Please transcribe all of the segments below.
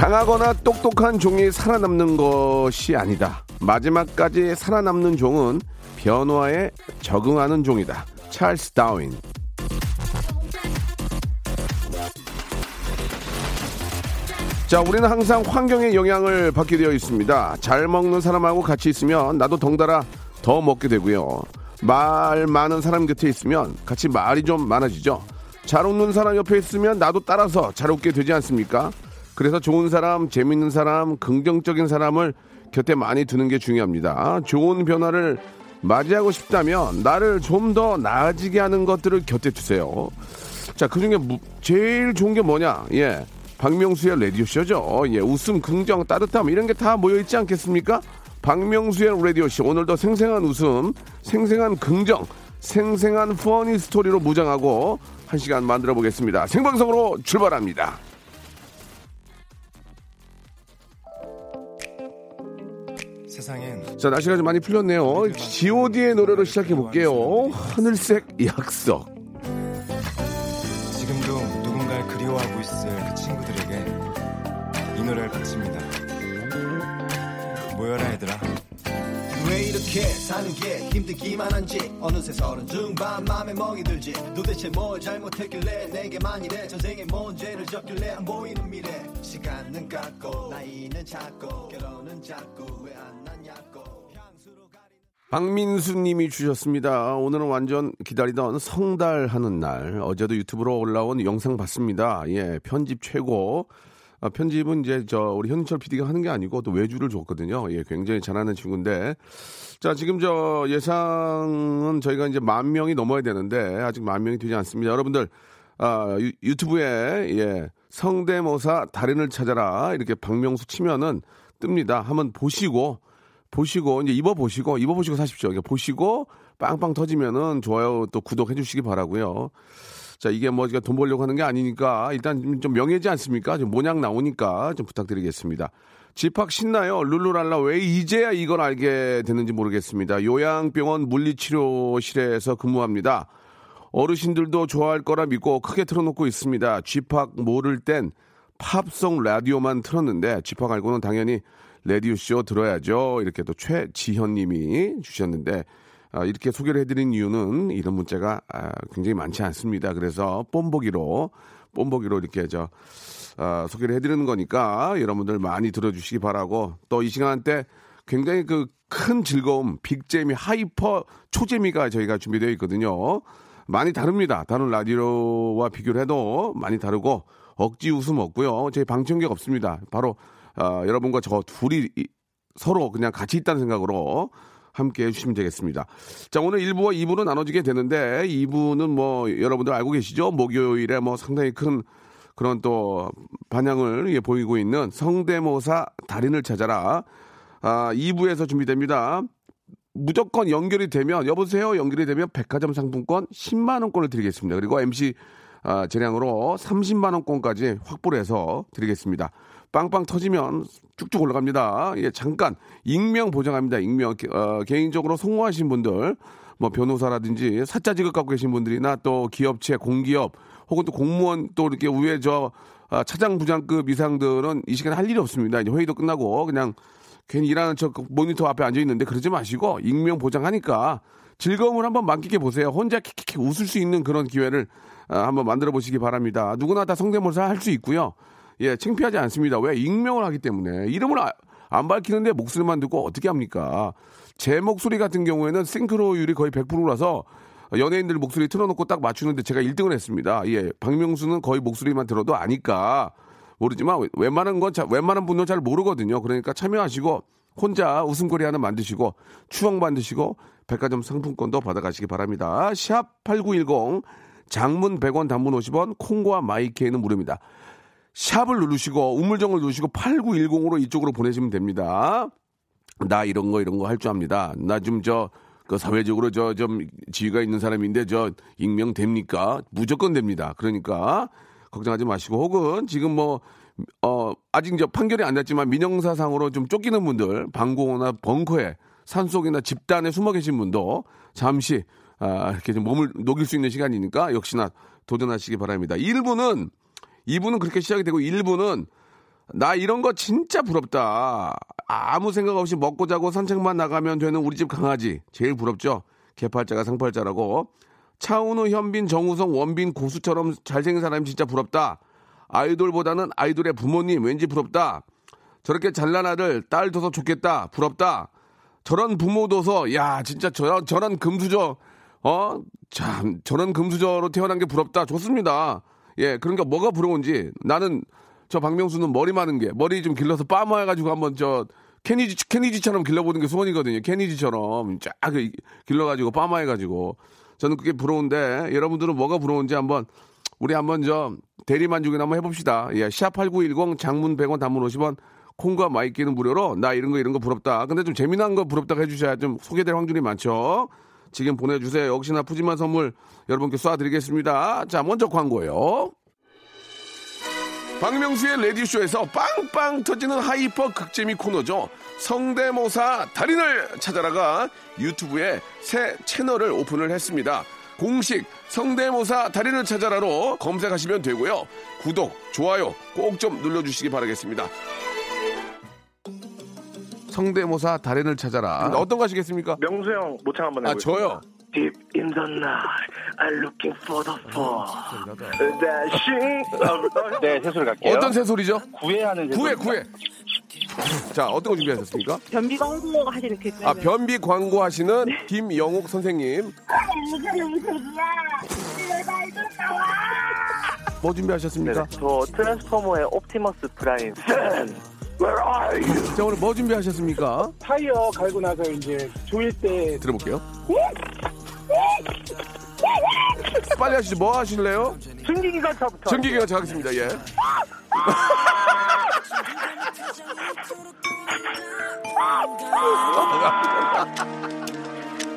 강하거나 똑똑한 종이 살아남는 것이 아니다 마지막까지 살아남는 종은 변화에 적응하는 종이다 찰스 다윈 자, 우리는 항상 환경의 영향을 받게 되어 있습니다. 잘 먹는 사람하고 같이 있으면 나도 덩달아 더 먹게 되고요. 말 많은 사람 곁에 있으면 같이 말이 좀 많아지죠. 잘 웃는 사람 옆에 있으면 나도 따라서 잘 웃게 되지 않습니까? 그래서 좋은 사람, 재밌는 사람, 긍정적인 사람을 곁에 많이 두는 게 중요합니다. 좋은 변화를 맞이하고 싶다면 나를 좀 더 나아지게 하는 것들을 곁에 두세요. 자, 그 중에 제일 좋은 게 뭐냐? 예. 박명수의 라디오쇼죠. 예, 웃음, 긍정, 따뜻함, 이런 게 다 모여있지 않겠습니까? 박명수의 라디오쇼. 오늘도 생생한 웃음, 생생한 긍정, 생생한 퍼니 스토리로 무장하고 한 시간 만들어 보겠습니다. 생방송으로 출발합니다. 자, 날씨가 좀 많이 풀렸네요. GOD의 노래로 시작해 볼게요. 하늘색 약속. 지금도 누군가를 그리워하고 있을 그 친구들에게 이 노래를 바칩니다. 모여라 얘들아. 왜 이렇게 사는 게 힘들기만 한지 어느새 서른 중반 맘에 멍이 들지 도대체 뭘 잘못했길래 내게만 이래 전생에 뭔 죄를 졌길래 안 보이는 미래 시간은 갔고 나이는 작고 결혼은 자꾸 왜안 났냐고 박민수 님이 주셨습니다. 오늘은 완전 기다리던 성달 하는 날. 어제도 유튜브로 올라온 영상 봤습니다. 예, 편집 최고. 아, 편집은 이제 저 우리 현철 PD가 하는 게 아니고 또 외주를 줬거든요. 예, 굉장히 잘하는 친구인데. 자, 지금 저 예상은 저희가 이제 만 명이 넘어야 되는데 아직 만 명이 되지 않습니다. 여러분들 아, 유, 유튜브에 예, 성대모사 달인을 찾아라 이렇게 박명수 치면은 뜹니다. 한번 보시고 보시고 이제 입어 보시고 입어 보시고 사십시오. 이게 보시고 빵빵 터지면은 좋아요 또 구독해 주시기 바라고요. 자 이게 뭐 돈 벌려고 하는 게 아니니까 일단 좀 명예지 않습니까? 좀 모양 나오니까 좀 부탁드리겠습니다. 집합 신나요? 룰루랄라 왜 이제야 이걸 알게 됐는지 모르겠습니다. 요양병원 물리치료실에서 근무합니다. 어르신들도 좋아할 거라 믿고 크게 틀어놓고 있습니다. 쥐팍 모를 땐 팝송 라디오만 틀었는데 쥐팍 알고는 당연히 라디오쇼 들어야죠. 이렇게 또 최지현 님이 주셨는데 아, 이렇게 소개를 해드린 이유는 이런 문자가 아, 굉장히 많지 않습니다. 그래서 본보기로 본보기로 이렇게 저 아, 소개를 해드리는 거니까 여러분들 많이 들어주시기 바라고 또 이 시간 때 굉장히 그 큰 즐거움, 빅재미, hyper 초재미가 저희가 준비되어 있거든요. 많이 다릅니다. 다른 라디오와 비교를 해도 많이 다르고 억지 웃음 없고요. 저희 방청객 없습니다. 바로 아, 여러분과 저 둘이 이- 서로 그냥 같이 있다는 생각으로 함께 해주시면 되겠습니다. 자, 오늘 1부와 2부로 나눠지게 되는데 2부는 뭐 여러분들 알고 계시죠? 목요일에 뭐 상당히 큰 그런 또 반향을 예, 보이고 있는 성대모사 달인을 찾아라. 아, 2부에서 준비됩니다. 무조건 연결이 되면 여보세요 연결이 되면 백화점 상품권 10만 원권을 드리겠습니다. 그리고 MC 아, 재량으로 30만 원권까지 확보를 해서 드리겠습니다. 빵빵 터지면 쭉쭉 올라갑니다. 예, 잠깐 익명 보장합니다. 익명 어, 개인적으로 송호하신 분들 뭐 변호사라든지 사자 직업 갖고 계신 분들이나 또 기업체 공기업 혹은 또 공무원 또 이렇게 위에 저 아, 차장 부장급 이상들은 이 시간에 할 일이 없습니다. 이제 회의도 끝나고 그냥 괜히 일하는 저 모니터 앞에 앉아 있는데 그러지 마시고 익명 보장하니까 즐거움을 한번 만끽해 보세요. 혼자 킥킥킥 웃을 수 있는 그런 기회를 아, 한번 만들어 보시기 바랍니다. 누구나 다 성대모사 할 수 있고요. 예, 창피하지 않습니다. 왜 익명을 하기 때문에 이름을 아- 안 밝히는데 목소리만 듣고 어떻게 합니까? 제 목소리 같은 경우에는 싱크로율이 거의 100%라서 연예인들 목소리 틀어놓고 딱 맞추는데 제가 1등을 했습니다. 예, 박명수는 거의 목소리만 들어도 아니까 모르지만 웬만한 건 자, 웬만한 분은 잘 모르거든요. 그러니까 참여하시고 혼자 웃음거리 하나 만드시고 추억 만드시고 백화점 상품권도 받아가시기 바랍니다. 샵 8910 장문 100원 단문 50원 콩과 마이케이는 무료입니다. 샵을 누르시고 우물정을 누르시고 8910으로 이쪽으로 보내시면 됩니다. 나 이런 거 이런 거 할 줄 압니다. 나 좀 저 그 사회적으로 저 좀 지위가 있는 사람인데 저 익명 됩니까? 무조건 됩니다. 그러니까 걱정하지 마시고 혹은 지금 뭐 어, 아직 이제 판결이 안 났지만 민형사상으로 좀 쫓기는 분들, 방공호나 벙커에 산속이나 집단에 숨어 계신 분도 잠시 아, 이렇게 좀 몸을 녹일 수 있는 시간이니까 역시나 도전하시기 바랍니다. 1부는 2부는 그렇게 시작이 되고 1부는 나 이런 거 진짜 부럽다. 아무 생각 없이 먹고 자고 산책만 나가면 되는 우리 집 강아지. 제일 부럽죠? 개팔자가 상팔자라고. 차은우, 현빈, 정우성, 원빈, 고수처럼 잘생긴 사람이 진짜 부럽다. 아이돌보다는 아이돌의 부모님 왠지 부럽다. 저렇게 잘난 아들, 딸 둬서 좋겠다. 부럽다. 저런 부모 둬서, 야, 진짜 저런, 저런 금수저, 어? 참, 저런 금수저로 태어난 게 부럽다. 좋습니다. 예, 그러니까 뭐가 부러운지 나는 저 박명수는 머리 많은 게 머리 좀 길러서 빠마 해가지고 한번 저 케니지 케니지처럼 길러보는 게 소원이거든요. 케니지처럼 쫙 길러가지고 빠마 해가지고 저는 그게 부러운데 여러분들은 뭐가 부러운지 한번 우리 한번 저 대리 만족이나 한번 해봅시다. 예, 샵8910 장문 100원 단문 50원 콩과 마이K는 무료로 나 이런 거 이런 거 부럽다. 근데 좀 재미난 거 부럽다고 해주셔야 좀 소개될 확률이 많죠. 지금 보내주세요. 역시나 푸짐한 선물 여러분께 쏴드리겠습니다. 자, 먼저 광고예요. 박명수의 라디오쇼에서 빵빵 터지는 hyper 극재미 코너죠. 성대모사 달인을 찾아라가 유튜브에 새 채널을 오픈을 했습니다. 공식 성대모사 달인을 찾아라로 검색하시면 되고요. 구독, 좋아요 꼭 좀 눌러주시기 바라겠습니다. 성대모사 달인을 찾아라. 어떤 거 하시겠습니까? 명수 형 모창 한번 아, 해보겠습니다. 저요. Deep in the night, I'm looking for the fall. Dashing. 네, 새소리 갈게요. 어떤 새소리죠? 구애하는 구해, 구해. 자, 어떤 거 준비하셨습니까? 변비 광고 하시는 그 아, 변비 광고 하시는 김영옥 선생님. 뭐 준비하셨습니까? 저 트랜스포머의 옵티머스 프라임. Where are you? 자, 오늘 뭐 준비하셨습니까? 타이어 갈고 나서 이제 조일 때 들어볼게요. 빨리 하시죠. 뭐 하실래요? 전기기관차부터. 전기기관차 가겠습니다. 예.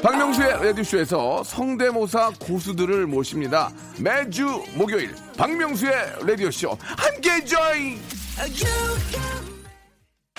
박명수의 라디오쇼에서 성대모사 고수들을 모십니다. 매주 목요일 박명수의 라디오쇼 함께 join!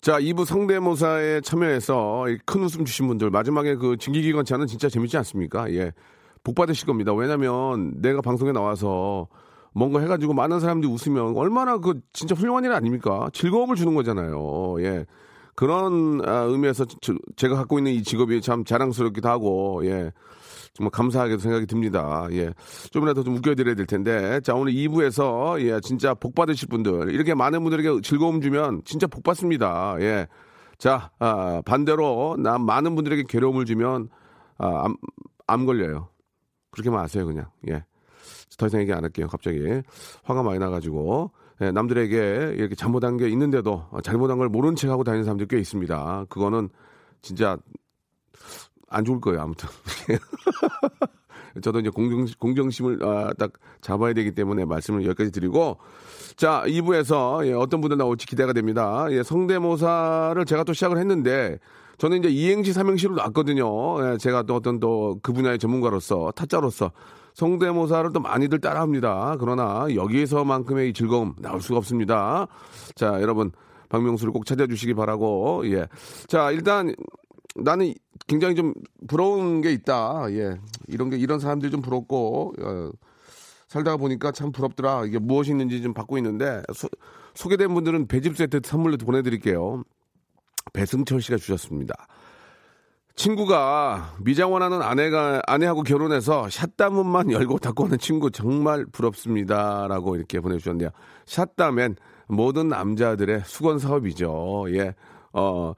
자, 2부 성대모사에 참여해서 이큰 웃음 주신 분들, 마지막에 그 진기기관 차는 진짜 재밌지 않습니까? 예. 복 받으실 겁니다. 왜냐면 내가 방송에 나와서 뭔가 해가지고 많은 사람들이 웃으면 얼마나 그 진짜 훌륭한 일 아닙니까? 즐거움을 주는 거잖아요. 예. 그런 아, 의미에서 저- 제가 갖고 있는 이 직업이 참 자랑스럽기도 하고, 예. 정말 감사하게도 생각이 듭니다. 예. 좀이라도 좀 웃겨드려야 될 텐데. 자, 오늘 2부에서, 예, 진짜 복 받으실 분들, 이렇게 많은 분들에게 즐거움 주면 진짜 복 받습니다. 예. 자, 아, 반대로, 나 많은 분들에게 괴로움을 주면, 아, 암, 암 걸려요. 그렇게만 아세요, 그냥. 예. 더 이상 얘기 안 할게요, 갑자기. 화가 많이 나가지고. 예, 남들에게 이렇게 잘못한 게 있는데도 잘못한 걸 모른 척 하고 다니는 사람들 꽤 있습니다. 그거는 진짜 안 좋을 거예요, 아무튼. 저도 이제 공정, 공정심을 아, 딱 잡아야 되기 때문에 말씀을 여기까지 드리고 자 2부에서 예, 어떤 분들 나올지 기대가 됩니다. 예, 성대모사를 제가 또 시작을 했는데 저는 이제 이행시 삼행시로 놨거든요. 예, 제가 또 어떤 또 그 분야의 전문가로서 타짜로서 성대모사를 또 많이들 따라합니다. 그러나 여기에서만큼의 이 즐거움 나올 수가 없습니다. 자 여러분 박명수를 꼭 찾아주시기 바라고 예. 자 일단 나는 굉장히 좀 부러운 게 있다. 예. 이런 게, 이런 사람들이 좀 부럽고, 어, 살다가 보니까 참 부럽더라. 이게 무엇이 있는지 좀 받고 있는데, 소, 소개된 분들은 배즙 세트 선물로 보내드릴게요. 배승철 씨가 주셨습니다. 친구가 미장원하는 아내가, 아내하고 결혼해서 샷다문만 열고 닫고 하는 친구 정말 부럽습니다. 라고 이렇게 보내주셨는데요. 샷다맨 모든 남자들의 수건 사업이죠. 예. 어,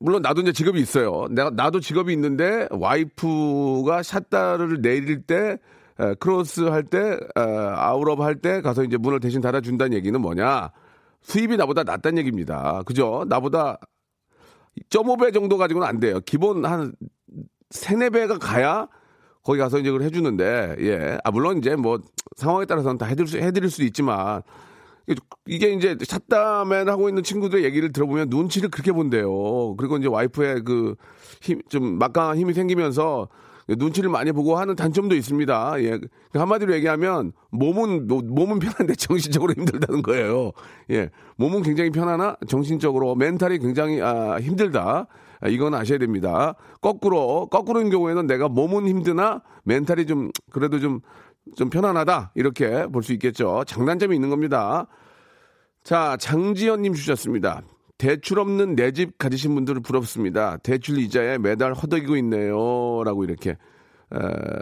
물론 나도 이제 직업이 있어요. 내가 나도 직업이 있는데 와이프가 샷다를 내릴 때 에, close 할 때, 아웃업 할 때 가서 이제 문을 대신 닫아준다는 얘기는 뭐냐? 수입이 나보다 낫다는 얘기입니다. 그죠? 나보다 0.5배 정도 가지고는 안 돼요. 기본 한 3, 4배가 가야 거기 가서 이제 그걸 해주는데, 예. 아, 물론 이제 뭐 상황에 따라서는 다 해드릴 수, 해드릴 수도 있지만, 이게 이제 샷다맨 하고 있는 친구들의 얘기를 들어보면 눈치를 그렇게 본대요. 그리고 이제 와이프의 그 힘, 좀 막강한 힘이 생기면서 눈치를 많이 보고 하는 단점도 있습니다. 예. 한마디로 얘기하면 몸은, 몸은 편한데 정신적으로 힘들다는 거예요. 예. 몸은 굉장히 편하나 정신적으로 멘탈이 굉장히 아, 힘들다. 아, 이건 아셔야 됩니다. 거꾸로, 거꾸로인 경우에는 내가 몸은 힘드나 멘탈이 좀 그래도 좀, 좀 편안하다. 이렇게 볼 수 있겠죠. 장단점이 있는 겁니다. 자, 장지연님 주셨습니다. 대출 없는 내 집 가지신 분들을 부럽습니다. 대출 이자에 매달 허덕이고 있네요. 라고 이렇게 에,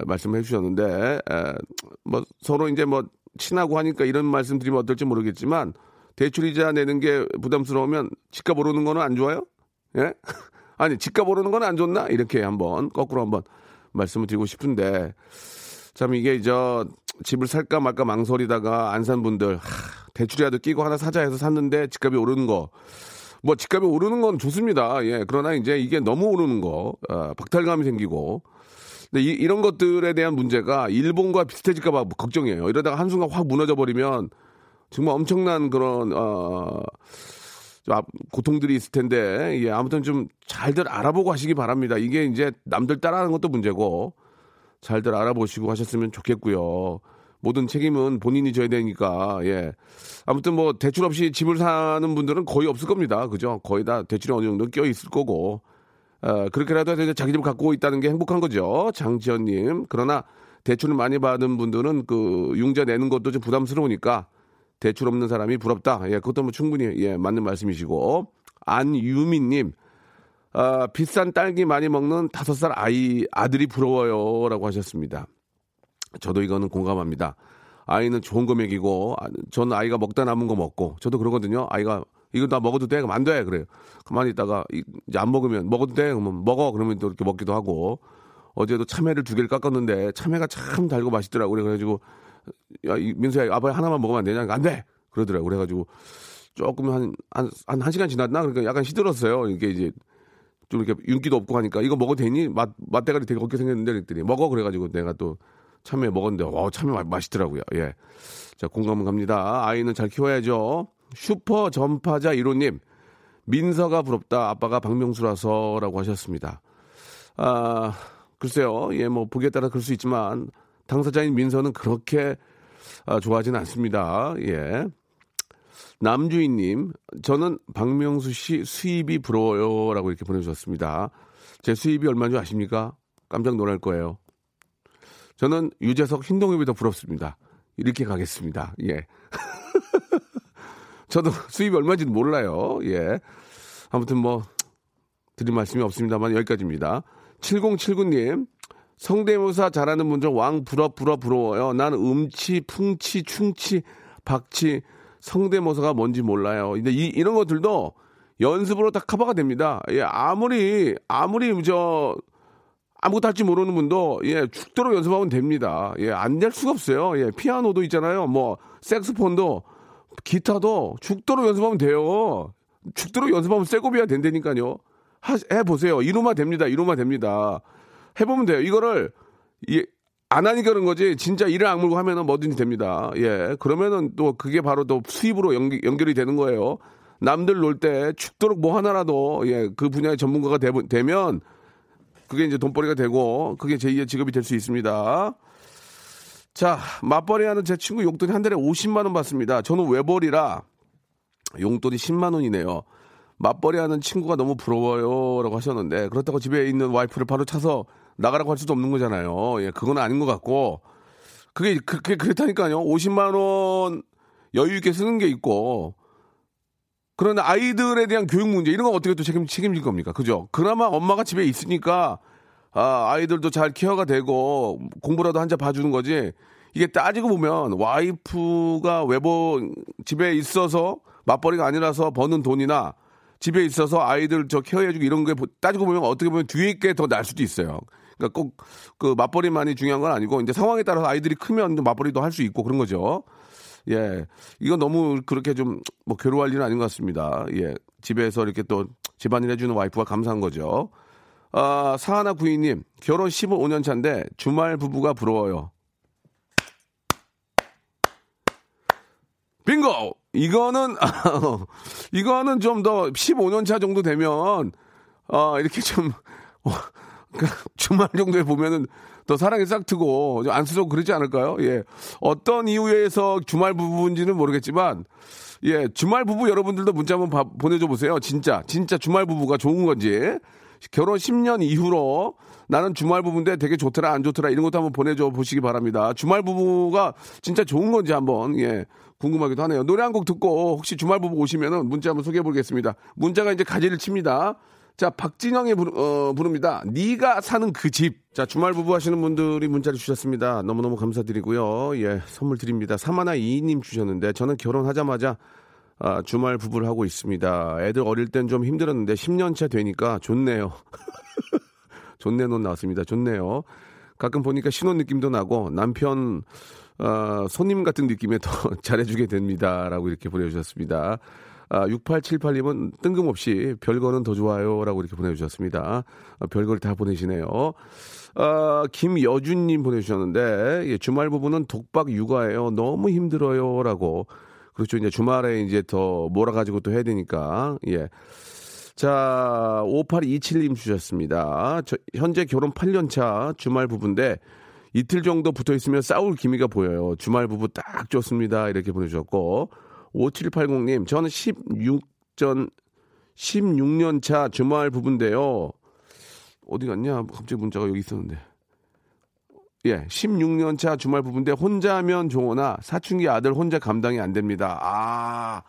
말씀해 주셨는데 에, 뭐 서로 이제 뭐 친하고 하니까 이런 말씀 드리면 어떨지 모르겠지만 대출 이자 내는 게 부담스러우면 집값 오르는 거는 안 좋아요? 예? 아니 집값 오르는 건 안 좋나? 이렇게 한번 거꾸로 한번 말씀을 드리고 싶은데 참 이게 저 집을 살까 말까 망설이다가 안 산 분들 하, 대출이라도 끼고 하나 사자 해서 샀는데 집값이 오르는 거. 뭐 집값이 오르는 건 좋습니다. 예. 그러나 이제 이게 너무 오르는 거, 어, 박탈감이 생기고. 근데 이, 런 것들에 대한 문제가 일본과 비슷해질까봐 걱정이에요. 이러다가 한순간 확 무너져 버리면 정말 엄청난 그런 어, 고통들이 있을 텐데, 예, 아무튼 좀 잘들 알아보고 하시기 바랍니다. 이게 이제 남들 따라하는 것도 문제고, 잘들 알아보시고 하셨으면 좋겠고요. 모든 책임은 본인이 져야 되니까 예. 아무튼 뭐 대출 없이 집을 사는 분들은 거의 없을 겁니다. 그죠? 거의 다 대출이 어느 정도 껴 있을 거고. 어, 그렇게라도 해서 자기 집을 갖고 있다는 게 행복한 거죠. 장지현님. 그러나 대출을 많이 받은 분들은 그 융자 내는 것도 좀 부담스러우니까 대출 없는 사람이 부럽다. 예 그것도 뭐 충분히 예 맞는 말씀이시고. 안유미님 아, 비싼 딸기 많이 먹는 다섯 살 아이 아들이 부러워요라고 하셨습니다. 저도 이거는 공감합니다. 아이는 좋은 거 먹이고, 아, 저는 아이가 먹다 남은 거 먹고, 저도 그러거든요. 아이가 이거 다 먹어도 돼? 그럼 안 돼. 그래요. 가만히 있다가 이제 안 먹으면 먹어도 돼? 그러면 먹어. 그러면 또 이렇게 먹기도 하고. 어제도 참외를 두 개를 깎았는데 참외가 참 달고 맛있더라고요. 그래가지고 야, 민수야, 아빠 하나만 먹으면 안 되냐? 안 돼! 그러더라고요. 그래가지고 조금 한, 한, 한, 한 시간 지났나? 그러니까 약간 시들었어요. 이게 이제 좀 이렇게 윤기도 없고 하니까 이거 먹어도 되니? 맛, 맛대가리 되게 없게 생겼는데 그랬더니 먹어. 그래가지고 내가 또 참외 먹었는데 와 참외 맛있더라고요. 예. 자 공감 갑니다. 아이는 잘 키워야죠. 슈퍼 전파자 1호님 민서가 부럽다. 아빠가 박명수라서라고 하셨습니다. 아 글쎄요. 예 뭐 보기에 따라 그럴 수 있지만 당사자인 민서는 그렇게 아, 좋아하지는 않습니다. 예. 남주인님, 저는 박명수 씨 수입이 부러워요. 라고 이렇게 보내주셨습니다. 제 수입이 얼마인 줄 아십니까? 깜짝 놀랄 거예요. 저는 유재석 흰동엽이 더 부럽습니다. 이렇게 가겠습니다. 예. 저도 수입이 얼마인지는 몰라요. 예. 아무튼 뭐, 드릴 말씀이 없습니다만 여기까지입니다. 7079님, 성대모사 잘하는 분중왕 부러 부러 부러워요. 나는 음치, 풍치, 충치, 박치, 성대모사가 뭔지 몰라요. 근데 이, 이런 것들도 연습으로 다 커버가 됩니다. 예, 아무리, 아무리 저, 아무것도 할 줄 모르는 분도 예 죽도록 연습하면 됩니다. 예 안 될 수가 없어요. 예 피아노도 있잖아요. 뭐 색스폰도 기타도 죽도록 연습하면 돼요. 죽도록 연습하면 쇠고비가 된다니까요. 하, 해보세요. 이로만 됩니다. 이로만 됩니다. 해보면 돼요. 이거를 예, 안 하니까 그런 거지. 진짜 일을 악물고 하면은 뭐든지 됩니다. 예. 그러면은 또 그게 바로 또 수입으로 연기, 연결이 되는 거예요. 남들 놀 때 죽도록 뭐 하나라도 예, 그 분야의 전문가가 되, 되면 그게 이제 돈벌이가 되고 그게 제2의 직업이 될 수 있습니다. 자, 맞벌이 하는 제 친구 용돈이 한 달에 50만 원 받습니다. 저는 외벌이라 용돈이 10만 원이네요. 맞벌이 하는 친구가 너무 부러워요. 라고 하셨는데, 그렇다고 집에 있는 와이프를 바로 차서 나가라고 할 수도 없는 거잖아요. 예, 그건 아닌 것 같고, 그게, 그게 그렇다니까요. 50만 원 여유 있게 쓰는 게 있고, 그런데 아이들에 대한 교육 문제 이런 건 어떻게 또 책임, 책임질 겁니까? 그죠? 그나마 엄마가 집에 있으니까 아, 아이들도 잘 케어가 되고 공부라도 한잔 봐주는 거지. 이게 따지고 보면 와이프가 외보 집에 있어서 맞벌이가 아니라서 버는 돈이나 집에 있어서 아이들 저 케어해주고 이런 게 따지고 보면 어떻게 보면 뒤에 게 더 날 수도 있어요. 그러니까 꼭 그 맞벌이만이 중요한 건 아니고 이제 상황에 따라서 아이들이 크면 맞벌이도 할 수 있고 그런 거죠. 예. 이건 너무 그렇게 좀 뭐 괴로워할 일은 아닌 것 같습니다. 예. 집에서 이렇게 또 집안일 해주는 와이프가 감사한 거죠. 아, 사하나 구이님, 결혼 15년 차인데 주말 부부가 부러워요. 빙고! 이거는, 이거는 좀 더 15년 차 정도 되면, 어, 이렇게 좀, 주말 정도에 보면은 더 사랑이 싹 트고 안쓰러고 그러지 않을까요? 예. 어떤 이유에서 주말 부부인지는 모르겠지만, 예, 주말 부부 여러분들도 문자 한번 바, 보내줘 보세요. 진짜, 진짜 주말 부부가 좋은 건지. 결혼 10년 이후로 나는 주말 부부인데 되게 좋더라, 안 좋더라, 이런 것도 한번 보내줘 보시기 바랍니다. 주말 부부가 진짜 좋은 건지 한번, 예, 궁금하기도 하네요. 노래 한 곡 듣고 혹시 주말 부부 오시면은 문자 한번 소개해 보겠습니다. 문자가 이제 가지를 칩니다. 자, 박진영이 부르, 어, 부릅니다. 네가 사는 그 집. 자, 주말 부부 하시는 분들이 문자를 주셨습니다. 너무너무 감사드리고요. 예, 선물 드립니다. 사마나 이님 주셨는데 저는 결혼하자마자 아, 주말 부부를 하고 있습니다. 애들 어릴 땐 좀 힘들었는데 10년 차 되니까 좋네요. 좋네 논 나왔습니다. 좋네요. 가끔 보니까 신혼 느낌도 나고 남편 어, 손님 같은 느낌에 더 잘해주게 됩니다라고 이렇게 보내주셨습니다. 아, 6878님은 뜬금없이 별거는 더 좋아요. 라고 이렇게 보내주셨습니다. 아, 별거를 다 보내시네요. 아, 김여준님 보내주셨는데, 예, 주말 부부는 독박 육아예요. 너무 힘들어요. 라고. 그렇죠. 이제 주말에 이제 더 몰아가지고 또 해야 되니까. 예. 자, 5827님 주셨습니다. 저, 현재 결혼 8년 차 주말 부부인데, 이틀 정도 붙어 있으면 싸울 기미가 보여요. 주말 부부 딱 좋습니다. 이렇게 보내주셨고, 5780님, 저는 16전, 16년 차 주말 부부인데요. 어디 갔냐? 갑자기 문자가 여기 있었는데. 예, 16년 차 주말 부부인데 혼자면 좋으나 사춘기 아들 혼자 감당이 안 됩니다. 아,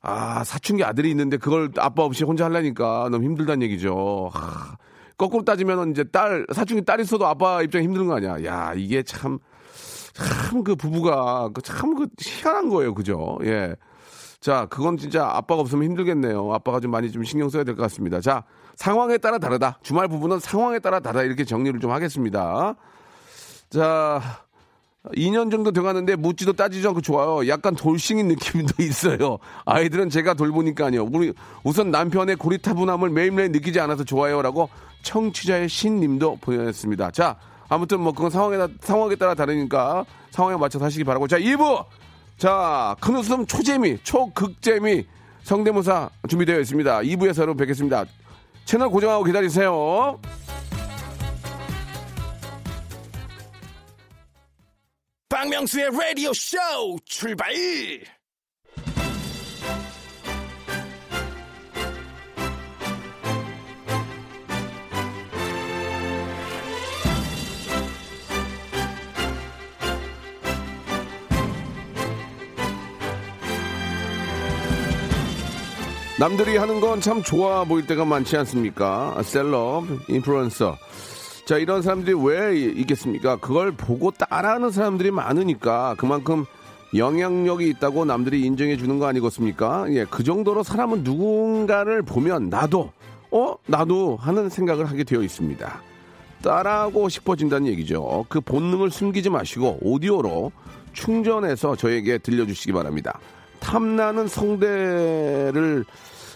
아, 사춘기 아들이 있는데 그걸 아빠 없이 혼자 하려니까 너무 힘들다는 얘기죠. 아, 거꾸로 따지면 이제 딸, 사춘기 딸 있어도 아빠 입장이 힘든 거 아니야. 야, 이게 참, 참 그 부부가 참그 희한한 거예요. 그죠? 예. 자, 그건 진짜 아빠가 없으면 힘들겠네요. 아빠가 좀 많이 좀 신경 써야 될 것 같습니다. 자, 상황에 따라 다르다. 주말 부부는 상황에 따라 다르다. 이렇게 정리를 좀 하겠습니다. 자, 2년 정도 돼가는데 묻지도 따지지 않고 좋아요. 약간 돌싱인 느낌도 있어요. 아이들은 제가 돌보니까요. 우리 우선 남편의 고리타분함을 매일매일 느끼지 않아서 좋아요라고 청취자의 신님도 보내셨습니다. 자, 아무튼 뭐 그건 상황에 상황에 따라 다르니까 상황에 맞춰서 하시기 바라고. 자, 2부. 자, 큰 웃음 초재미, 초극재미 성대모사 준비되어 있습니다. 2부에서 여러분 뵙겠습니다. 채널 고정하고 기다리세요. 박명수의 라디오 쇼 출발! 남들이 하는 건 참 좋아 보일 때가 많지 않습니까? 셀럽, 인플루언서. 자, 이런 사람들이 왜 있겠습니까? 그걸 보고 따라하는 사람들이 많으니까 그만큼 영향력이 있다고 남들이 인정해 주는 거 아니겠습니까? 예, 그 정도로 사람은 누군가를 보면 나도, 어? 나도 하는 생각을 하게 되어 있습니다. 따라하고 싶어진다는 얘기죠. 그 본능을 숨기지 마시고 오디오로 충전해서 저에게 들려주시기 바랍니다. 탐나는 성대를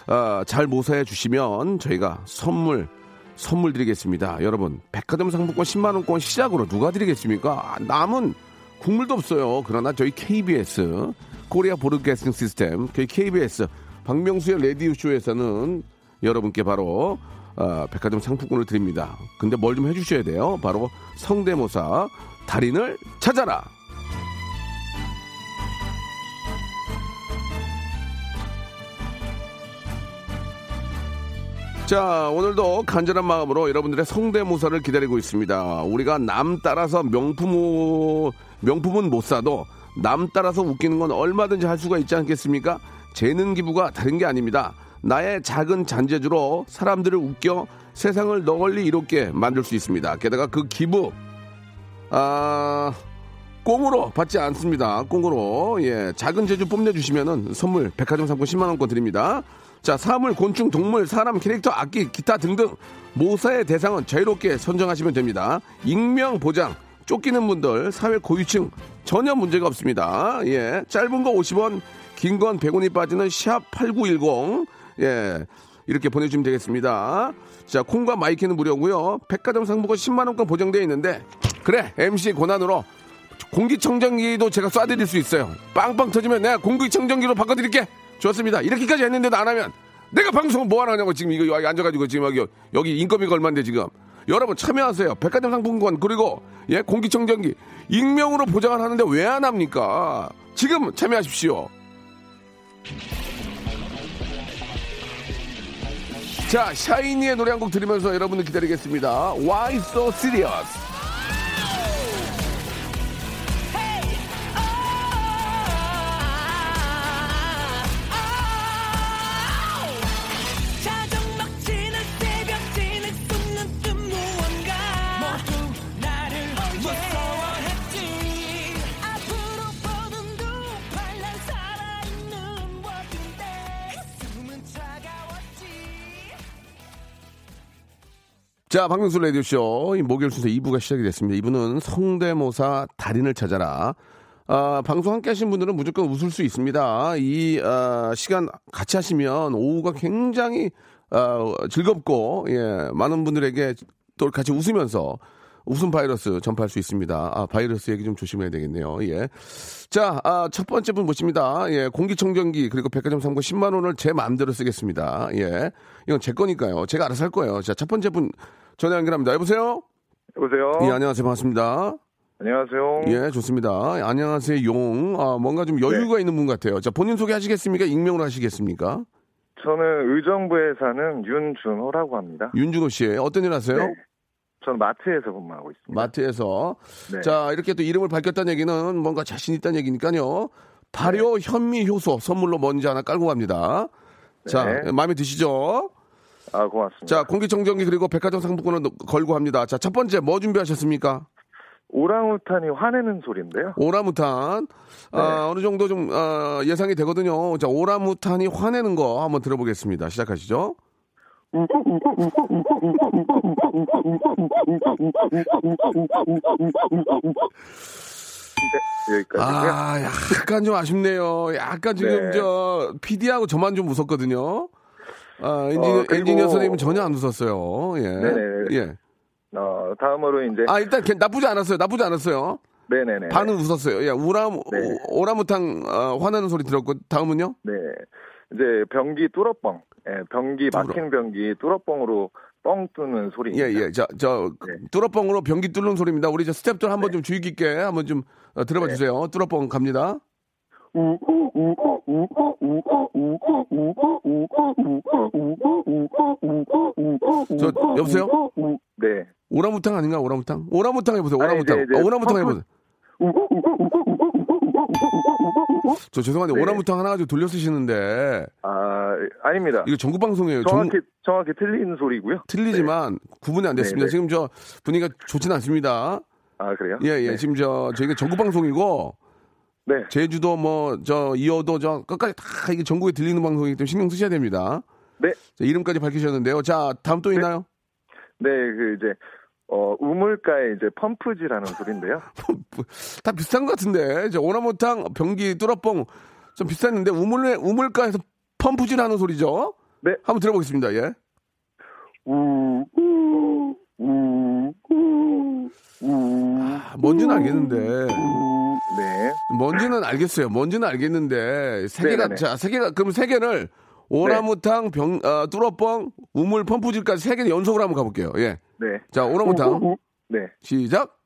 어, 잘 모사해 주시면 저희가 선물 선물 드리겠습니다. 여러분 백화점 상품권 10만 원권 시작으로 누가 드리겠습니까? 남은 국물도 없어요. 그러나 저희 KBS 코리아 보드캐스팅 시스템 저희 KBS 박명수의 레디오 쇼에서는 여러분께 바로 어, 백화점 상품권을 드립니다. 근데 뭘 좀 해주셔야 돼요. 바로 성대모사 달인을 찾아라. 자, 오늘도 간절한 마음으로 여러분들의 성대모사를 기다리고 있습니다. 우리가 남 따라서 명품, 명품은 못 사도 남 따라서 웃기는 건 얼마든지 할 수가 있지 않겠습니까? 재능 기부가 다른 게 아닙니다. 나의 작은 잔재주로 사람들을 웃겨 세상을 널리 이롭게 만들 수 있습니다. 게다가 그 기부, 아, 꽁으로 받지 않습니다. 꽁으로. 예. 작은 재주 뽐내주시면은 선물 백화점 상품 10만원권 드립니다. 자, 사물, 곤충, 동물, 사람, 캐릭터, 악기, 기타 등등 모사의 대상은 자유롭게 선정하시면 됩니다. 익명 보장, 쫓기는 분들, 사회 고유층 전혀 문제가 없습니다. 예. 짧은 거 50원, 긴 건 100원이 빠지는 샵 8910. 예. 이렇게 보내주시면 되겠습니다. 자, 콩과 마이K는 무료고요 백화점 상품권 10만 원권 보장되어 있는데, 그래, MC 권한으로 공기청정기도 제가 쏴드릴 수 있어요. 빵빵 터지면 내가 공기청정기로 바꿔드릴게. 좋습니다. 이렇게까지 했는데도 안 하면 내가 방송을 뭐 하냐고 지금 이거 여기 앉아가지고 지금 여기, 여기 인건비가 얼마인데 지금. 여러분 참여하세요. 백화점 상품권 그리고 예 공기청정기 익명으로 보장을 하는데 왜 안 합니까? 지금 참여하십시오. 자 샤이니의 노래 한 곡 들으면서 여러분들 기다리겠습니다. Why so serious? 자, 박명수 라디오쇼. 이 목요일 순서 2부가 시작이 됐습니다. 2부는 성대모사 달인을 찾아라. 아, 방송 함께 하신 분들은 무조건 웃을 수 있습니다. 이, 아, 시간 같이 하시면 오후가 굉장히, 아, 즐겁고, 예, 많은 분들에게 또 같이 웃으면서 웃음 바이러스 전파할 수 있습니다. 아, 바이러스 얘기 좀 조심해야 되겠네요. 예. 자, 아, 첫 번째 분 모십니다. 예, 공기청정기 그리고 백화점 상품 10만 원을 제 마음대로 쓰겠습니다. 예. 이건 제 거니까요. 제가 알아서 할 거예요. 자, 첫 번째 분 전화 연결합니다. 여보세요? 여보세요. 예, 안녕하세요. 반갑습니다. 안녕하세요. 예, 좋습니다. 안녕하세요. 용. 아, 뭔가 좀 여유가 있는 분 같아요. 자, 본인 소개 하시겠습니까? 익명으로 하시겠습니까? 저는 의정부에 사는 윤준호라고 합니다. 윤준호 씨. 어떤 일 하세요? 네. 저는 마트에서 근무하고 있습니다. 마트에서. 네. 자, 이렇게 또 이름을 밝혔다는 얘기는 뭔가 자신 있다는 얘기니까요. 발효 네. 현미 효소 선물로 먼지 하나 깔고 갑니다. 자, 네. 마음에 드시죠? 아, 고맙습니다. 자, 공기청정기 그리고 백화점 상품권을 걸고 합니다. 자, 첫 번째 뭐 준비하셨습니까? 오랑우탄이 화내는 소리인데요. 오라무탄. 네. 아, 어느 정도 좀 아, 예상이 되거든요. 자, 오라무탄이 화내는 거 한번 들어보겠습니다. 시작하시죠. 네. 아, 약간 좀 아쉽네요. 약간 지금 네. 저 PD하고 저만 좀 웃었거든요. 아, 엔지니어, 어, 엔지니어 선생님은 전혀 안 웃었어요. 예. 네네. 예. 어, 다음으로 이제 아, 일단 걔 나쁘지 않았어요. 나쁘지 않았어요. 네네네. 반은 웃었어요. 예, 오라, 네. 오, 오라무탕 어, 화나는 소리 들었고, 다음은요? 네. 이제 변기 뚫어뻥. 예, 변기 막힌 변기 뚫어뻥으로 뻥 뚫는 소리입니다. 예, 예. 자, 저, 네. 뚜러뻥으로 변기 뚫는 소리입니다. 우리 저 스탭들 한번 좀 주의 깊게 한번 좀 어, 들어봐 네. 주세요. 뚜러뻥 갑니다. 저, 여보세요? 네. 오라무탕 아닌가? 오라무탕? 오라무탕 해보세요. 아니, 오라무탕. 이제- 이제 어, 오라무탕 해보세요. 저 죄송한데 네. 오라무탕 하나 가지고 돌려 쓰시는데 아, 아닙니다. 이거 전국 방송이에요. 정- 정확히 정확히 틀린 소리고요. 틀리지만 구분이 안 됐습니다. 네, 네. 지금 저 분위기가 좋지는 않습니다. 아, 그래요? 예, 예. 네. 지금 저 저희가 전국 방송이고 네. 제주도 뭐 저 이어도 저 끝까지 다 이게 전국에 들리는 방송이기 때문에 신경 쓰셔야 됩니다. 네. 자, 이름까지 밝히셨는데요. 자, 다음 또 있나요? 네, 그 이제 어 우물가에 이제 펌프지라는 소리인데요. 다 비슷한 것 같은데. 저 오나무탕, 변기, 뚜러뻥 좀 비슷했는데 우물 우물가에서 펌프질하는 소리죠. 네. 한번 들어보겠습니다. 예. 우, 우, 우, 우, 우. 아, 뭔지는 알겠는데. 네. 뭔지는 알겠어요. 뭔지는 알겠는데 세 개가 네네네. 자, 세 개가 그럼 세 개를 오나무탕, 병 어, 뚜러뻥, 우물 펌프질까지 세 개 연속으로 한번 가 볼게요. 예. 네. 자, 오나무탕 네. 시작.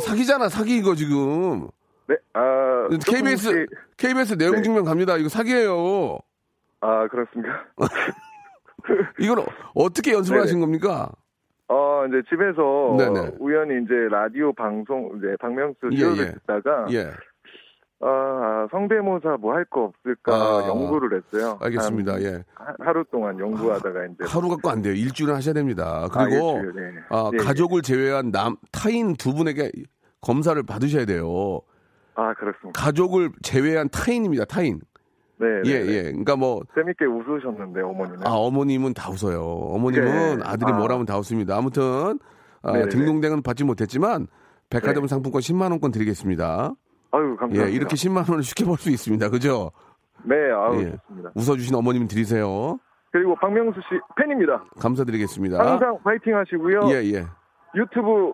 사기잖아, 사기 이거 지금. 네. 아, KBS 조금씩- KBS 내용 네. 증명 갑니다. 이거 사기예요. 아, 그렇습니까? 이건 어떻게 연습을 네네. 하신 겁니까? 어, 이제 집에서 네네. 우연히 이제 라디오 방송 이제 박명수 예, 쇼를 예. 듣다가 예. 아, 성대모사 뭐 할 거 없을까 아, 연구를 했어요. 알겠습니다. 한 예. 하- 하루 동안 연구하다가 이제 하루 갖고 안 돼요. 일주일은 하셔야 됩니다. 그리고 아, 일주일, 네. 아, 예, 예. 가족을 제외한 남 타인 두 분에게 검사를 받으셔야 돼요. 아 그렇습니다. 가족을 제외한 타인입니다. 타인. 네, 예, 네, 예. 그러니까 뭐 재밌게 웃으셨는데 어머니는. 아, 어머님은 다 웃어요. 어머님은 네. 아들이 아. 뭐라면 다 웃습니다. 아무튼 아, 네네네. 등록대는 받지 못했지만 백화점 네. 상품권 10만 원권 드리겠습니다. 아유 감사합니다. 예, 이렇게 10만 원을 쉽게 벌 수 있습니다. 그죠? 네, 아유 예. 좋습니다. 웃어 주신 어머님 드리세요. 그리고 박명수 씨 팬입니다. 감사드리겠습니다. 항상 파이팅 하시고요. 예, 예. 유튜브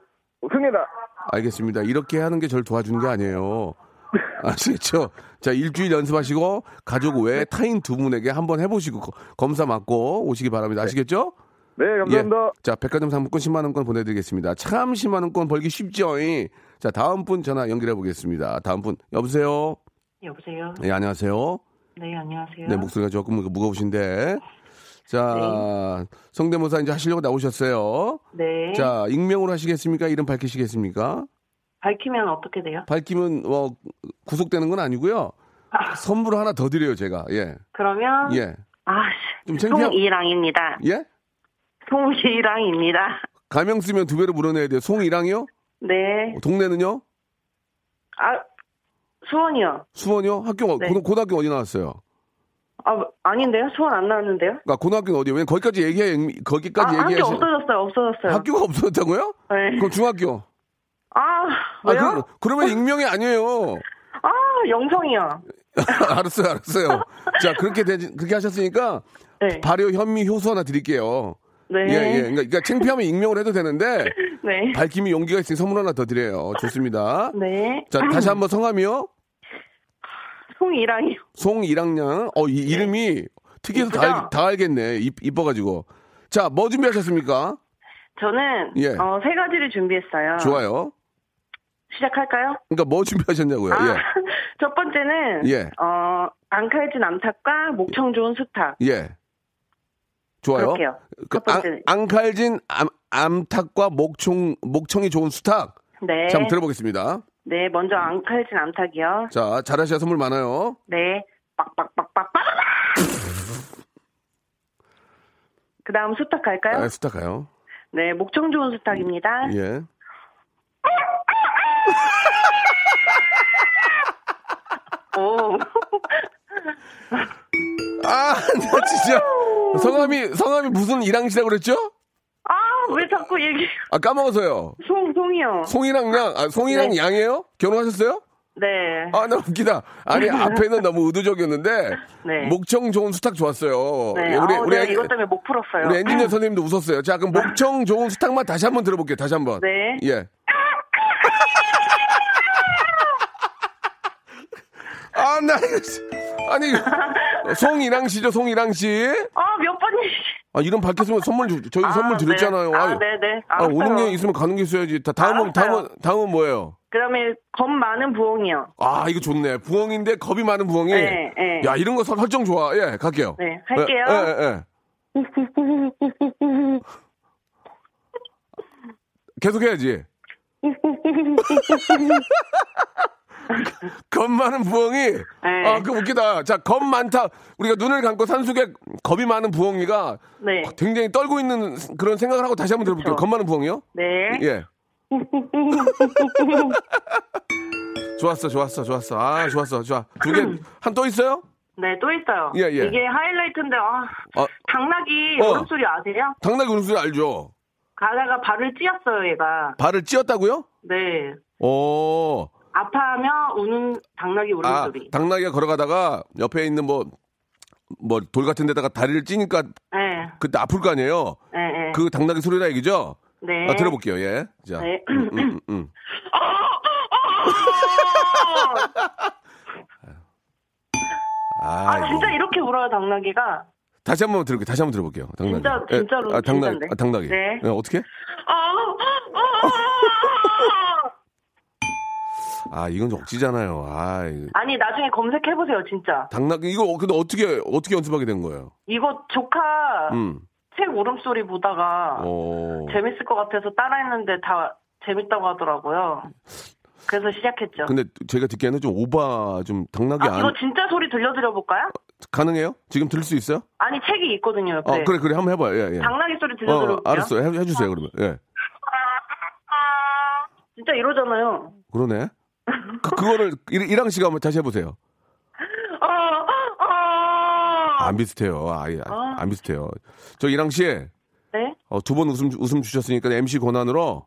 흥해라. 알겠습니다. 이렇게 하는 게 저를 도와주는 게 아니에요. 아시겠죠? 자, 일주일 연습하시고 가족 외에 타인 두 분에게 한번 해보시고 거- 검사 맞고 오시기 바랍니다. 아시겠죠? 네, 감사합니다. 예. 자, 백화점 상품권 10만 원권 보내드리겠습니다. 참 10만 원권 벌기 쉽죠? 이. 자, 다음 분 전화 연결해 보겠습니다. 다음 분 여보세요. 여보세요? 네, 안녕하세요. 네, 안녕하세요. 네, 목소리가 조금 무거우신데. 자, 성대모사 이제 하시려고 나오셨어요. 네. 자, 익명으로 하시겠습니까? 이름 밝히시겠습니까? 밝히면 어떻게 돼요? 밝히면 뭐 구속되는 건 아니고요. 선물 하나 더 드려요, 제가. 예. 그러면 예. 아, 좀 창피한 송이랑입니다. 예? 송이랑입니다. 가명 쓰면 두 배로 물어내야 돼요. 송이랑이요? 네. 동네는요? 아, 수원이요. 수원이요? 학교 네. 고, 고등학교 어디 나왔어요? 아, 아닌데요? 수원 안 나왔는데요? 그러니까 고등학교는 어디요? 왜 거기까지 얘기해? 거기까지 아, 학교 얘기하시 없어졌어요. 없어졌어요. 학교가 없어졌다고요? 네. 그럼 중학교. 아, 아, 왜요? 그, 그러면 익명이 아니에요. 아, 영성이요. 알았어요, 알았어요. 자, 그렇게 되, 그렇게 하셨으니까 네. 발효 현미 효소 하나 드릴게요. 네. 예, 예. 그러니까, 그러니까 창피하면 익명을 해도 되는데 네. 밝힘이 용기가 있으니 선물 하나 더 드려요. 좋습니다. 네. 자, 다시 한번 성함이요. 송이랑이요. 송이랑양. 어, 이 이름이 특이해서 다? 알, 다 알겠네. 이, 이뻐가지고. 자, 뭐 준비하셨습니까? 저는 예. 어, 세 가지를 준비했어요. 좋아요. 시작할까요? 그러니까 뭐 준비하셨냐고요. 아, 예. 첫 번째는 예. 어, 앙칼진 암탉과 목청 좋은 수탉. 예. 좋아요. 그럴게요. 그 첫 번째. 앙, 앙칼진 암, 암탉과 목청, 목청이 좋은 수탉. 네. 자, 한번 들어보겠습니다. 네, 먼저 앙칼진 암탉이요. 자, 잘하셔야 선물 많아요. 네. 빡빡빡빡빡. 그 다음 수탉 갈까요? 아, 수탉 가요. 네, 목청 좋은 수탉입니다. 예. 오. 아, 나 진짜. 성함이, 성함이 무슨 이랑시라고 그랬죠? 아, 왜 자꾸 얘기. 아, 까먹어서요. 송, 송이요. 송이랑 양, 아, 송이랑 네. 양이에요? 결혼하셨어요? 네. 아, 나 웃기다. 아니, 앞에는 너무 의도적이었는데. 네. 목청 좋은 수탉 좋았어요. 네. 예, 우리, 우리, 내가 엔- 이것 때문에 목 풀었어요. 우리 엔지니어 선생님도 웃었어요. 자, 그럼 목청 좋은 수탉만 다시 한번 들어볼게요. 다시 한 번. 네. 예. 아, 나 이거, 씨. 아니, 송이랑 씨죠, 송이랑 씨. 아, 몇 번이. 아, 이름 밝혔으면 선물, 주, 저희 아, 선물 드렸잖아요. 네. 아, 아유. 네네. 아, 알았어요. 오는 게 있으면 가는 게 있어야지. 다, 다음은, 알았어요. 다음은, 다음은 뭐예요? 그 다음에 겁 많은 부엉이요. 아, 이거 좋네. 부엉인데 겁이 많은 부엉이. 네, 네. 야, 이런 거 설- 설정 좋아. 예, 갈게요. 네, 할게요. 예, 예, 예. 계속 해야지. 겁 많은 부엉이. 네. 아, 그 웃기다. 자, 겁 많다. 우리가 눈을 감고 산속에 겁이 많은 부엉이가 네. 굉장히 떨고 있는 그런 생각을 하고 다시 한번 들어볼게요. 그쵸. 겁 많은 부엉이요? 네. 예. 좋았어, 좋았어, 좋았어. 아, 좋았어, 좋아. 두 개, 한 또 있어요? 네, 또 있어요. 예, 예. 이게 하이라이트인데, 아, 아, 당나귀 어. 울음소리 아세요? 당나귀 울음소리 알죠? 가다가 발을 찧었어요, 얘가. 발을 찧었다고요? 네. 오. 아파하며 우는 당나귀 아, 울음소리. 당나귀가 걸어가다가 옆에 있는 뭐, 뭐, 돌 같은 데다가 다리를 찌니까 네, 그때 아플 거 아니에요? 네, 네. 그 당나귀 소리라 얘기죠? 네. 아, 들어볼게요, 예. 자. 네. 음, 음, 음, 음. 아, 아, 진짜. 이렇게 울어요, 당나귀가. 다시 한 번 들어볼게요. 다시 한 번 들어볼게요. 당나귀. 진짜, 예, 진짜로, 아, 당나귀. 아, 당나귀. 네. 예, 어떻게? 아, 아, 아. 아, 이건 좀 억지잖아요. 아, 이거. 아니, 나중에 검색해 보세요, 진짜. 당나귀, 이거 근데 어떻게, 어떻게 연습하게 된 거예요? 이거 조카 음. 책 울음소리 보다가 어. 재밌을 것 같아서 따라했는데 다 재밌다고 하더라고요. 그래서 시작했죠. 근데 제가 듣기에는 좀 오바 좀 당나귀 아, 안 이거 진짜 소리 들려드려 볼까요? 가능해요? 지금 들을 수 있어요? 아니 책이 있거든요. 옆에. 어 그래 그래 한번 해봐요. 예, 예. 당나귀 소리 들려드려 어 볼게요. 알았어 해, 해주세요 그러면. 예. 진짜 이러잖아요. 그러네. 그, 그거를 일- 이랑 씨가 한번 다시 해보세요. 아, 아, 안 비슷해요. 아, 예, 아. 안 비슷해요. 저 이랑 씨, 네? 어, 두 번 웃음 웃음 주셨으니까 MC 권한으로.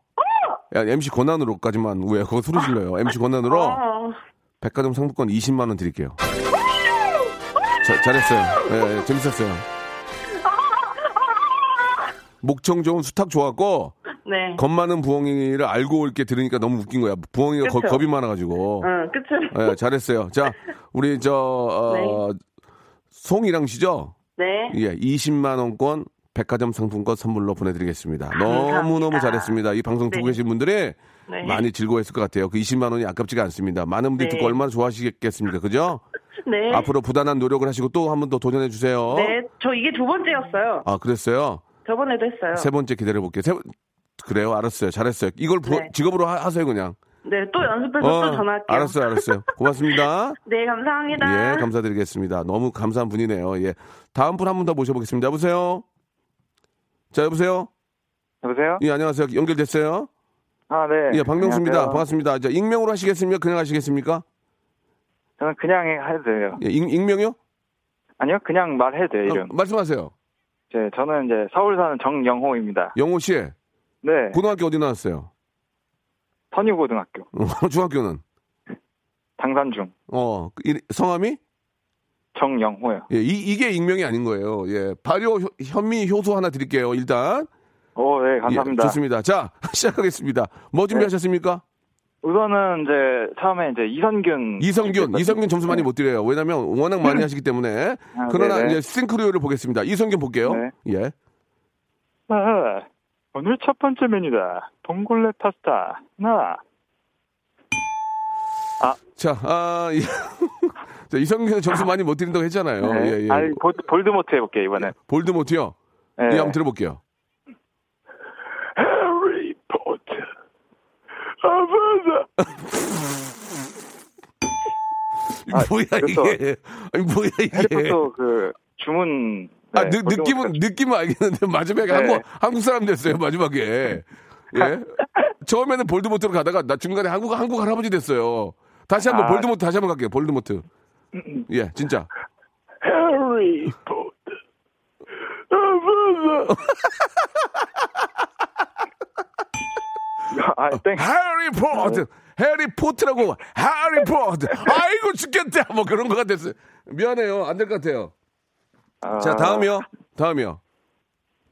야, MC 권한으로까지만 왜 그거 소리 질러요? MC 권한으로 아, 백화점 상품권 20만 원 드릴게요. 자, 잘했어요. 예, 예, 재밌었어요. 목청 좋은 수탉 좋았고 네. 겁 많은 부엉이를 알고 이렇게 들으니까 너무 웃긴 거야. 부엉이가 거-? 겁이 많아가지고. 응, 그쵸? 예, 잘했어요. 자, 우리 저 어, 송이랑 씨죠? 네. 예, 20만 원권 백화점 상품권 선물로 보내드리겠습니다. 너무 너무 잘했습니다. 이 방송 듣고 네. 계신 분들이 네. 많이 즐거워했을 것 같아요. 그 20만 원이 아깝지가 않습니다. 많은 분들이 네. 듣고 얼마나 좋아하시겠습니까? 그죠? 네. 앞으로 부단한 노력을 하시고 또 한 번 더 도전해 주세요. 네, 저 이게 두 번째였어요. 아, 그랬어요? 저번에도 했어요. 세 번째 기다려 볼게요. 세 번... 그래요, 알았어요. 잘했어요. 이걸 부- 네. 직업으로 하, 하세요, 그냥. 네, 또 연습해서 또 전화할게요. 알았어요, 알았어요. 고맙습니다. 네, 감사합니다. 예, 감사드리겠습니다. 너무 감사한 분이네요. 예. 다음 분 한 분 더 모셔보겠습니다. 여보세요? 자, 여보세요? 여보세요? 예, 안녕하세요. 연결됐어요? 아, 네. 예, 박명수입니다. 안녕하세요. 반갑습니다. 자, 익명으로 하시겠습니까? 그냥 하시겠습니까? 저는 그냥 해도 돼요. 예, 익, 익명이요? 아니요, 그냥 말해도 돼요, 어, 이름. 말씀하세요. 제, 저는 이제 서울 사는 정영호입니다. 영호 씨, 네. 고등학교 어디 나왔어요? 선유고등학교. 어, 중학교는? 당산중. 어, 그 이- 성함이? 정영호요. 예, 이, 이게 익명이 아닌 거예요. 예, 발효 효- 현미 효소 하나 드릴게요. 일단. 오, 네, 감사합니다. 예, 좋습니다. 자, 시작하겠습니다. 뭐 준비하셨습니까? 우선은 이제 처음에 이제 이선균. 이성균, 이성균 점수 많이 못 드려요. 왜냐면 워낙 많이 하시기 때문에. 아, 그러나 네네. 이제 싱크로율을 보겠습니다. 이성균 볼게요. 네. 예. 아, 오늘 첫 번째 메뉴다. 봉골레 파스타. 하나. 자, 아, 이, 자, 이성균 점수 많이 못 드린다고 했잖아요. 네. 예, 예. 아니, 볼, 볼드모트 해볼게요, 이번엔. 볼드모트요? 네. 예, 한번 들어볼게요. 해리포터. 아바다. 아, 뭐야, 이게. 아니, 뭐야, 이게. 해리포터 그 주문. 아, 네, 느, 느낌은, 느낌은 알겠는데, 마지막에 네. 한국, 한국 사람 됐어요, 마지막에. 예? 처음에는 볼드모트로 가다가, 나 중간에 한국, 한국 할아버지 됐어요. 다시 한번, 아. 볼드모트 다시 한번 갈게요, 볼드모트. 예, 진짜. 해리 포터. 아바다. 아, 땡. 해리포트! 해리 포트라고, 해리포트! 아이고, 죽겠다! 뭐 그런 거가 됐어요. 미안해요. 안 될 것 같아요. 아, 자, 다음이요. 다음이요.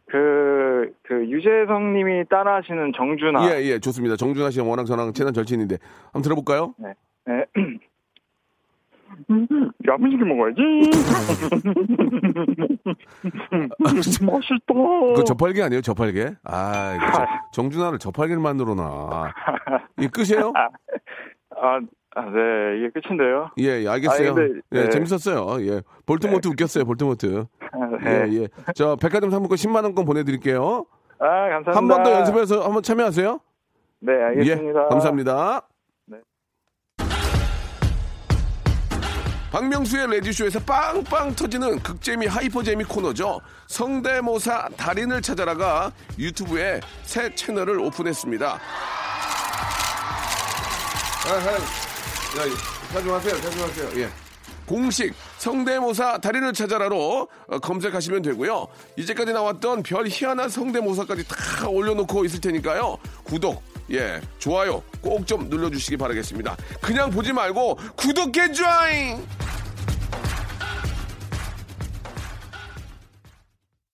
그, 그, 유재성 님이 따라 하시는 정준하. 예, 예, 좋습니다. 정준하 씨는 워낙 저랑 친한 절친인데. 한번 들어볼까요? 네. 네. 야무지게 먹어야지. 맛있다. 그 저팔계 아니에요, 저팔계? 아, 저- 정준하를 저팔계를 만들어놔. 이 끝이에요? 아, 아, 네, 이게 끝인데요. 예, 예, 알겠어요. 아, 근데, 예, 네. 재밌었어요. 예. 볼트모트 웃겼어요, 볼트모트. 아, 예, 네. 예. 저 백화점 상품권 10만 원권 보내드릴게요. 아, 감사합니다. 한 번 더 연습해서 한번 참여하세요. 네, 알겠습니다. 예, 감사합니다. 박명수의 레디쇼에서 빵빵 터지는 극재미 하이퍼재미 코너죠. 성대모사 달인을 찾아라가 유튜브에 새 채널을 오픈했습니다. 아, 아, 야, 자중하세요, 자중하세요. 예. 공식 성대모사 달인을 찾아라로 어, 검색하시면 되고요. 이제까지 나왔던 별 희한한 성대모사까지 다 올려놓고 있을 테니까요. 구독, 예, 좋아요 꼭 좀 눌러주시기 바라겠습니다. 그냥 보지 말고 구독해 줘잉!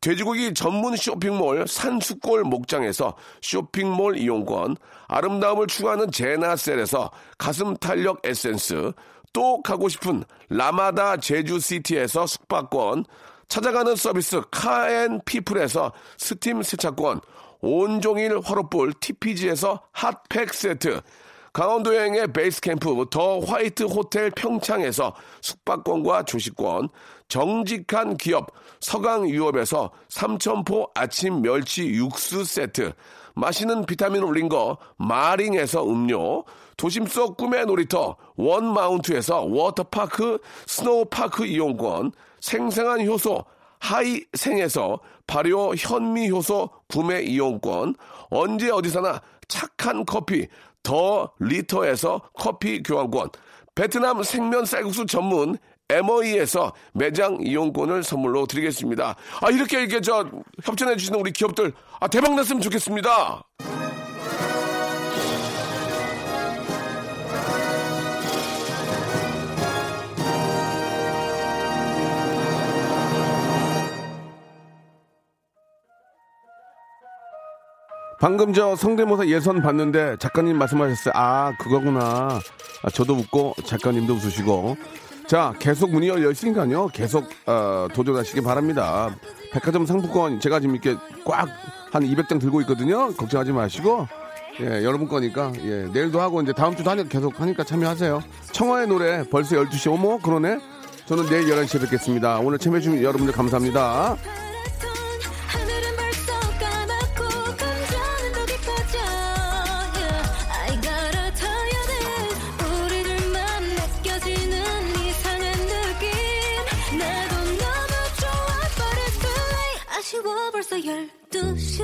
돼지고기 전문 쇼핑몰 산수골 목장에서 쇼핑몰 이용권, 아름다움을 추구하는 제나셀에서 가슴 탄력 에센스, 또 가고 싶은 라마다 제주시티에서 숙박권, 찾아가는 서비스 카앤피플에서 스팀 세차권, 온종일 화로볼 TPG에서 핫팩 세트, 강원도 여행의 베이스 캠프 더 화이트 호텔 평창에서 숙박권과 조식권, 정직한 기업 서강유업에서 삼천포 아침 멸치 육수 세트, 마시는 비타민 올린 거 마링에서 음료, 도심 속 꿈의 놀이터 원마운트에서 워터파크 스노우파크 이용권, 생생한 효소 하이생에서 발효 현미 효소 구매 이용권, 언제 어디서나 착한 커피 더 리터에서 커피 교환권, 베트남 생면 쌀국수 전문 MOE에서 매장 이용권을 선물로 드리겠습니다. 아, 이렇게 이렇게 저 협찬해 주시는 우리 기업들 아, 대박 났으면 좋겠습니다. 방금 저 성대모사 예선 봤는데 작가님 말씀하셨어요. 아, 그거구나. 아, 저도 웃고 작가님도 웃으시고. 자, 계속 문이 열려 있으니까요. 계속 어, 도전하시기 바랍니다. 백화점 상품권 제가 지금 이렇게 꽉 한 200장 들고 있거든요. 걱정하지 마시고. 예, 여러분 거니까. 예, 내일도 하고 이제 다음 주도 하니까 계속 하니까 참여하세요. 청하의 노래 벌써 12시. 어머, 그러네. 저는 내일 11시에 뵙겠습니다. 오늘 참여해 주신 여러분들 감사합니다. 벌써 열두 시.